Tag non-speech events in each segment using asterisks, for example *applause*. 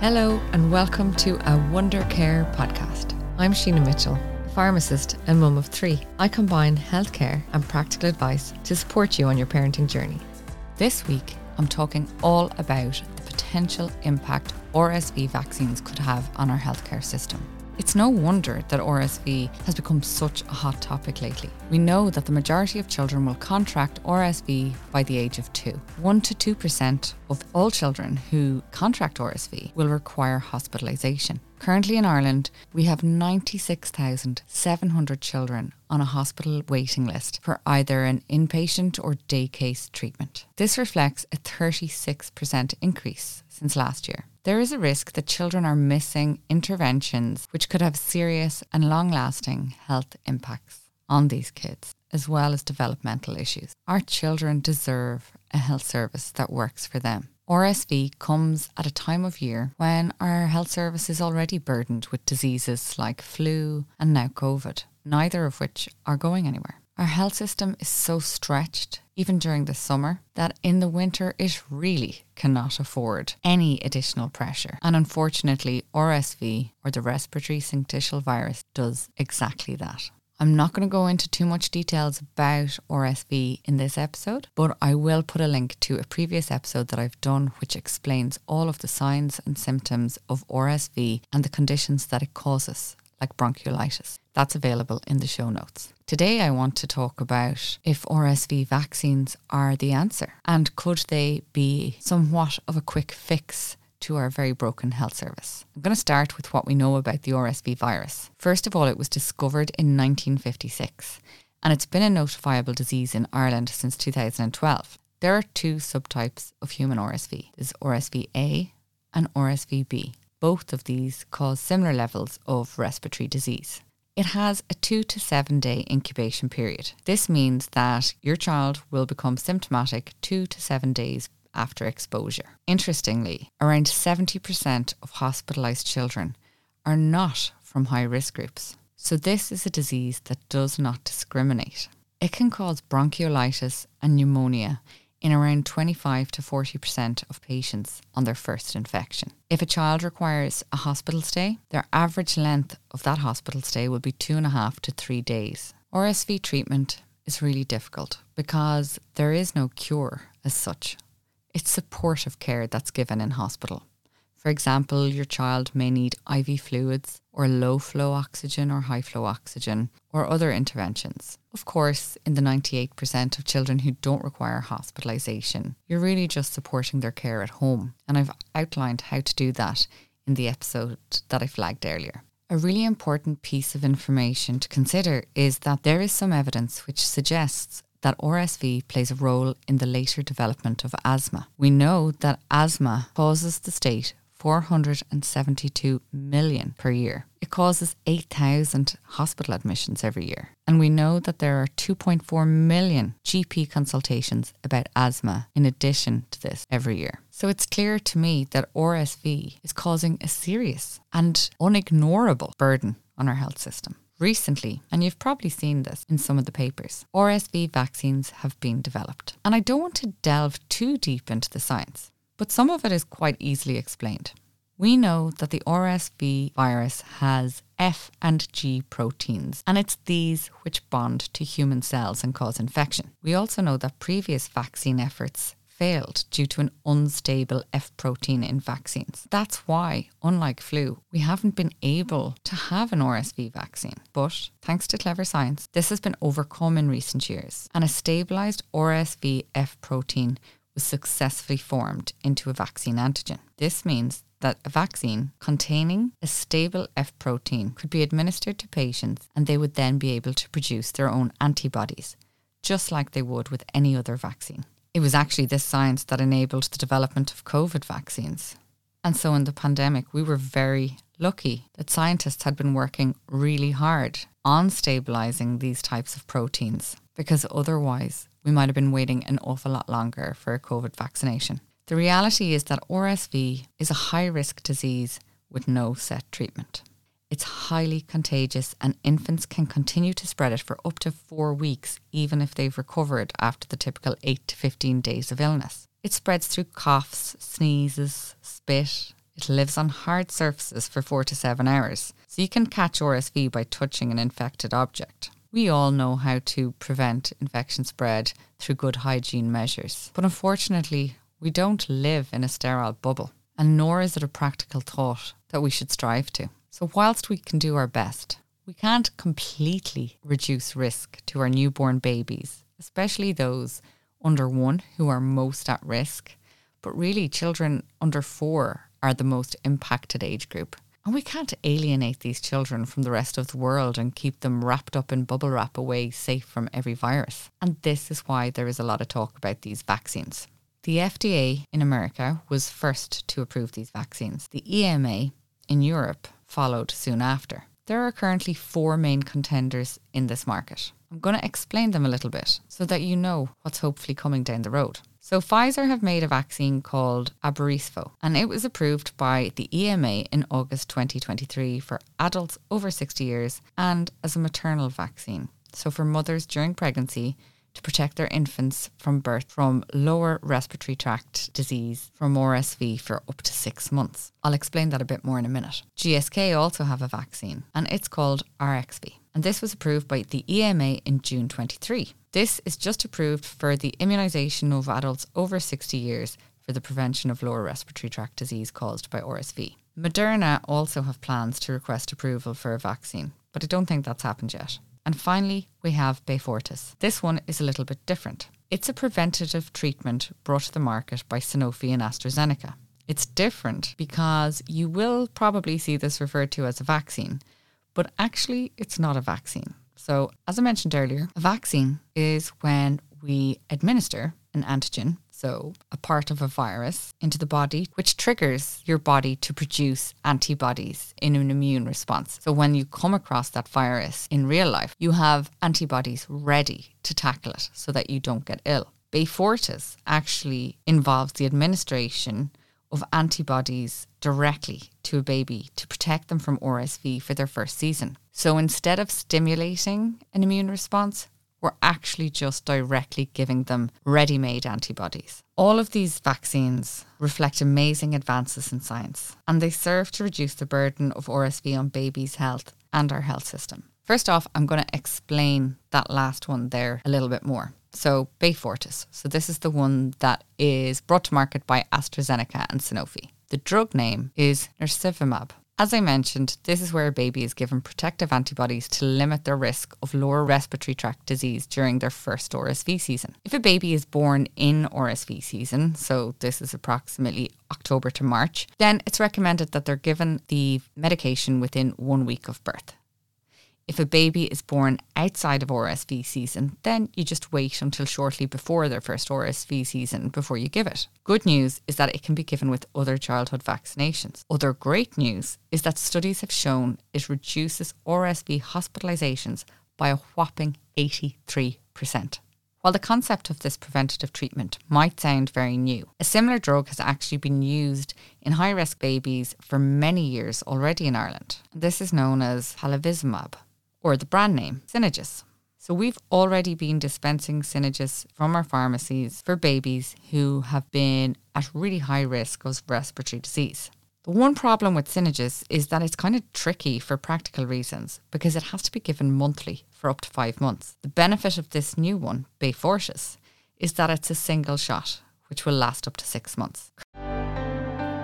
Hello, and welcome to a Wonder Care podcast. I'm Sheena Mitchell, a pharmacist and mum of three. I combine healthcare and practical advice to support you on your parenting journey. This week, I'm talking all about the potential impact RSV vaccines could have on our healthcare system. It's no wonder that RSV has become such a hot topic lately. We know that the majority of children will contract RSV by the age of two. 1 to 2% of all children who contract RSV will require hospitalisation. Currently in Ireland, we have 96,700 children on a hospital waiting list for either an inpatient or day case treatment. This reflects a 36% increase since last year. There is a risk that children are missing interventions which could have serious and long lasting health impacts on these kids, as well as developmental issues. Our children deserve a health service that works for them. RSV comes at a time of year when our health service is already burdened with diseases like flu and now COVID, neither of which are going anywhere. Our health system is so stretched, even during the summer, that in the winter it really cannot afford any additional pressure. And unfortunately, RSV, or the respiratory syncytial virus, does exactly that. I'm not going to go into too much details about RSV in this episode, but I will put a link to a previous episode that I've done which explains all of the signs and symptoms of RSV and the conditions that it causes like bronchiolitis. That's available in the show notes. Today, I want to talk about if RSV vaccines are the answer and could they be somewhat of a quick fix to our very broken health service. I'm going to start with what we know about the RSV virus. First of all, it was discovered in 1956 and it's been a notifiable disease in Ireland since 2012. There are two subtypes of human RSV. There's RSV A and RSV B. Both of these cause similar levels of respiratory disease. It has a two to seven day incubation period. This means that your child will become symptomatic two to seven days after exposure. Interestingly, around 70% of hospitalised children are not from high risk groups. So, this is a disease that does not discriminate. It can cause bronchiolitis and pneumonia in around 25 to 40% of patients on their first infection. If a child requires a hospital stay, their average length of that hospital stay will be two and a half to three days. RSV treatment is really difficult because there is no cure as such. It's supportive care that's given in hospital. For example, your child may need IV fluids or low flow oxygen or high flow oxygen or other interventions. Of course, in the 98% of children who don't require hospitalisation, you're really just supporting their care at home. And I've outlined how to do that in the episode that I flagged earlier. A really important piece of information to consider is that there is some evidence which suggests that RSV plays a role in the later development of asthma. We know that asthma causes the state 472 million per year. It causes 8,000 hospital admissions every year. And we know that there are 2.4 million GP consultations about asthma in addition to this every year. So it's clear to me that RSV is causing a serious and unignorable burden on our health system. Recently, and you've probably seen this in some of the papers, RSV vaccines have been developed. And I don't want to delve too deep into the science but some of it is quite easily explained. We know that the RSV virus has F and G proteins, and it's these which bond to human cells and cause infection. We also know that previous vaccine efforts failed due to an unstable F protein in vaccines. That's why, unlike flu, we haven't been able to have an RSV vaccine. But thanks to clever science, this has been overcome in recent years, and a stabilized RSV F protein was successfully formed into a vaccine antigen. This means that a vaccine containing a stable F protein could be administered to patients and they would then be able to produce their own antibodies, just like they would with any other vaccine. It was actually this science that enabled the development of COVID vaccines. And so in the pandemic, we were very lucky that scientists had been working really hard on stabilizing these types of proteins because otherwise we might have been waiting an awful lot longer for a COVID vaccination. The reality is that RSV is a high risk disease with no set treatment. It's highly contagious, and infants can continue to spread it for up to four weeks, even if they've recovered after the typical 8 to 15 days of illness. It spreads through coughs, sneezes, spit, It lives on hard surfaces for four to seven hours, so you can catch RSV by touching an infected object. We all know how to prevent infection spread through good hygiene measures, but unfortunately, we don't live in a sterile bubble, and nor is it a practical thought that we should strive to. So, whilst we can do our best, we can't completely reduce risk to our newborn babies, especially those under one who are most at risk. But really, children under four are the most impacted age group. And we can't alienate these children from the rest of the world and keep them wrapped up in bubble wrap away safe from every virus. And this is why there is a lot of talk about these vaccines. The FDA in America was first to approve these vaccines. The EMA in Europe followed soon after. There are currently four main contenders in this market. I'm going to explain them a little bit so that you know what's hopefully coming down the road. So, Pfizer have made a vaccine called Abrysvo, and it was approved by the EMA in August 2023 for adults over 60 years and as a maternal vaccine. So, for mothers during pregnancy to protect their infants from birth from lower respiratory tract disease from RSV for up to six months. I'll explain that a bit more in a minute. GSK also have a vaccine, and it's called Arexvy. And this was approved by the EMA in June 23. This is just approved for the immunisation of adults over 60 years for the prevention of lower respiratory tract disease caused by RSV. Moderna also have plans to request approval for a vaccine, but I don't think that's happened yet. And finally, we have Beyfortus. This one is a little bit different. It's a preventative treatment brought to the market by Sanofi and AstraZeneca. It's different because you will probably see this referred to as a vaccine, but actually, it's not a vaccine. So, as I mentioned earlier, a vaccine is when we administer an antigen so a part of a virus, into the body, which triggers your body to produce antibodies in an immune response. So when you come across that virus in real life, you have antibodies ready to tackle it so that you don't get ill. Beyfortus actually involves the administration of antibodies directly to a baby to protect them from RSV for their first season. So instead of stimulating an immune response, we're actually just directly giving them ready made antibodies. All of these vaccines reflect amazing advances in science, and they serve to reduce the burden of RSV on babies' health and our health system. First off, I'm going to explain that last one there a little bit more. So, Beyfortus. So, this is the one that is brought to market by AstraZeneca and Sanofi. The drug name is nirsevimab, as I mentioned, this is where a baby is given protective antibodies to limit their risk of lower respiratory tract disease during their first RSV season. If a baby is born in RSV season, so this is approximately October to March, then it's recommended that they're given the medication within one week of birth. If a baby is born outside of RSV season, then you just wait until shortly before their first RSV season before you give it. Good news is that it can be given with other childhood vaccinations. Other great news is that studies have shown it reduces RSV hospitalizations by a whopping 83%. While the concept of this preventative treatment might sound very new, a similar drug has actually been used in high risk babies for many years already in Ireland. This is known as palivizumab or the brand name, Synagis. So we've already been dispensing Synagis from our pharmacies for babies who have been at really high risk of respiratory disease. The one problem with Synagis is that it's kind of tricky for practical reasons because it has to be given monthly for up to five months. The benefit of this new one, Beyfortus, is that it's a single shot, which will last up to six months.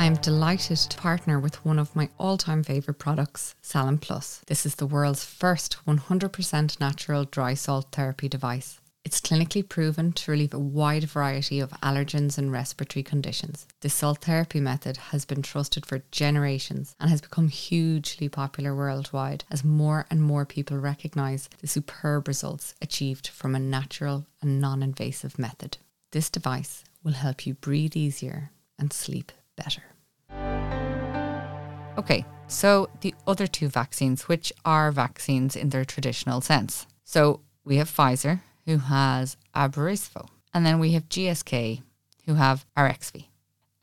I'm delighted to partner with one of my all time favourite products, Salin Plus. This is the world's first 100% natural dry salt therapy device. It's clinically proven to relieve a wide variety of allergens and respiratory conditions. This salt therapy method has been trusted for generations and has become hugely popular worldwide as more and more people recognise the superb results achieved from a natural and non invasive method. This device will help you breathe easier and sleep better. Okay, so the other two vaccines, which are vaccines in their traditional sense. So we have Pfizer, who has Abrysvo, and then we have GSK, who have Arexvy.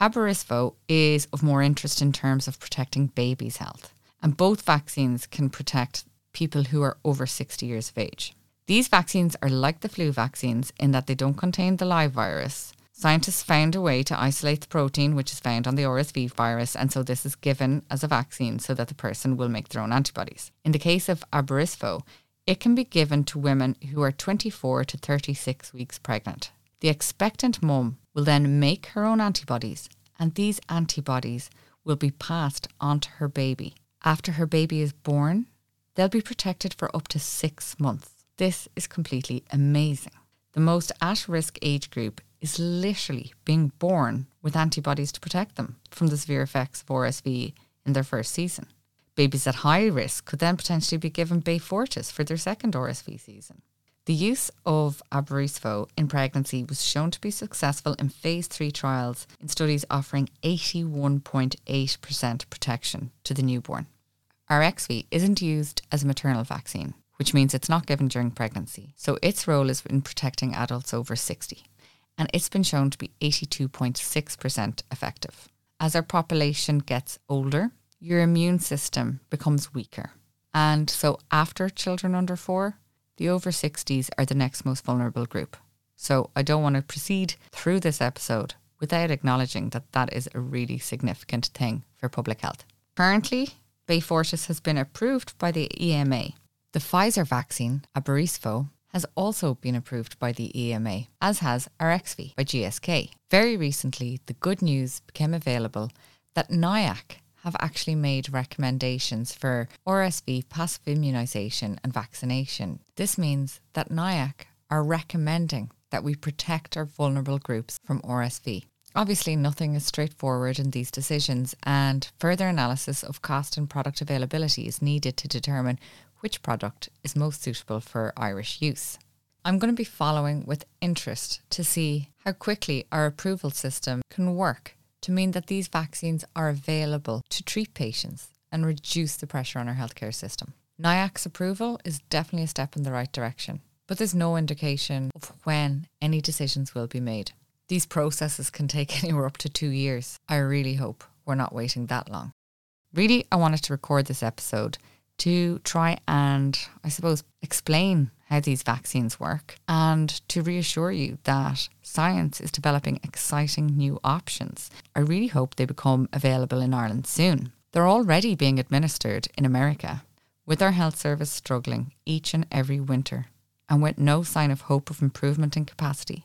Abrysvo is of more interest in terms of protecting babies' health, and both vaccines can protect people who are over 60 years of age. These vaccines are like the flu vaccines in that they don't contain the live virus, Scientists found a way to isolate the protein which is found on the RSV virus, and so this is given as a vaccine so that the person will make their own antibodies. In the case of Abrysvo, it can be given to women who are 24 to 36 weeks pregnant. The expectant mum will then make her own antibodies, and these antibodies will be passed on to her baby. After her baby is born, they'll be protected for up to six months. This is completely amazing. The most at risk age group is literally being born with antibodies to protect them from the severe effects of RSV in their first season. Babies at high risk could then potentially be given Beyfortus for their second RSV season. The use of Abrysvo in pregnancy was shown to be successful in phase 3 trials in studies offering 81.8% protection to the newborn. Arexvy isn't used as a maternal vaccine, which means it's not given during pregnancy, so its role is in protecting adults over 60, and it's been shown to be 82.6% effective. As our population gets older, your immune system becomes weaker. And so after children under four, the over 60s are the next most vulnerable group. So I don't want to proceed through this episode without acknowledging that that is a really significant thing for public health. Currently, Beyfortus has been approved by the EMA. The Pfizer vaccine, Abrysvo, has also been approved by the EMA, as has Arexvy by GSK. Very recently, the good news became available that NIAC have actually made recommendations for RSV passive immunisation and vaccination. This means that NIAC are recommending that we protect our vulnerable groups from RSV. Obviously, nothing is straightforward in these decisions, and further analysis of cost and product availability is needed to determine which product is most suitable for Irish use. I'm going to be following with interest to see how quickly our approval system can work to mean that these vaccines are available to treat patients and reduce the pressure on our healthcare system. NIAC's approval is definitely a step in the right direction, but there's no indication of when any decisions will be made. These processes can take *laughs* anywhere up to two years. I really hope we're not waiting that long. Really, I wanted to record this episode to try and, I suppose, explain how these vaccines work and to reassure you that science is developing exciting new options. I really hope they become available in Ireland soon. They're already being administered in America, with our health service struggling each and every winter and with no sign of hope of improvement in capacity.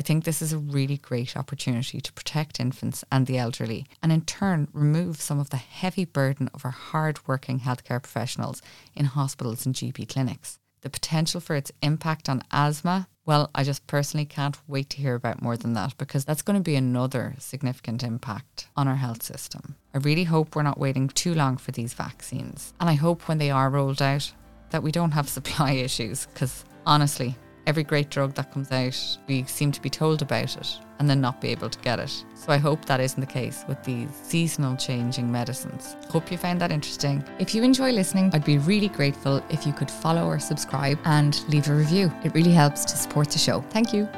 I think this is a really great opportunity to protect infants and the elderly and in turn remove some of the heavy burden of our hard-working healthcare professionals in hospitals and GP clinics. The potential for its impact on asthma, well, I just personally can't wait to hear about more than that because that's going to be another significant impact on our health system. I really hope we're not waiting too long for these vaccines. And I hope when they are rolled out that we don't have *laughs* supply issues because honestly, every great drug that comes out, we seem to be told about it and then not be able to get it. So I hope that isn't the case with these seasonal changing medicines. Hope you found that interesting. If you enjoy listening, I'd be really grateful if you could follow or subscribe and leave a review. It really helps to support the show. Thank you.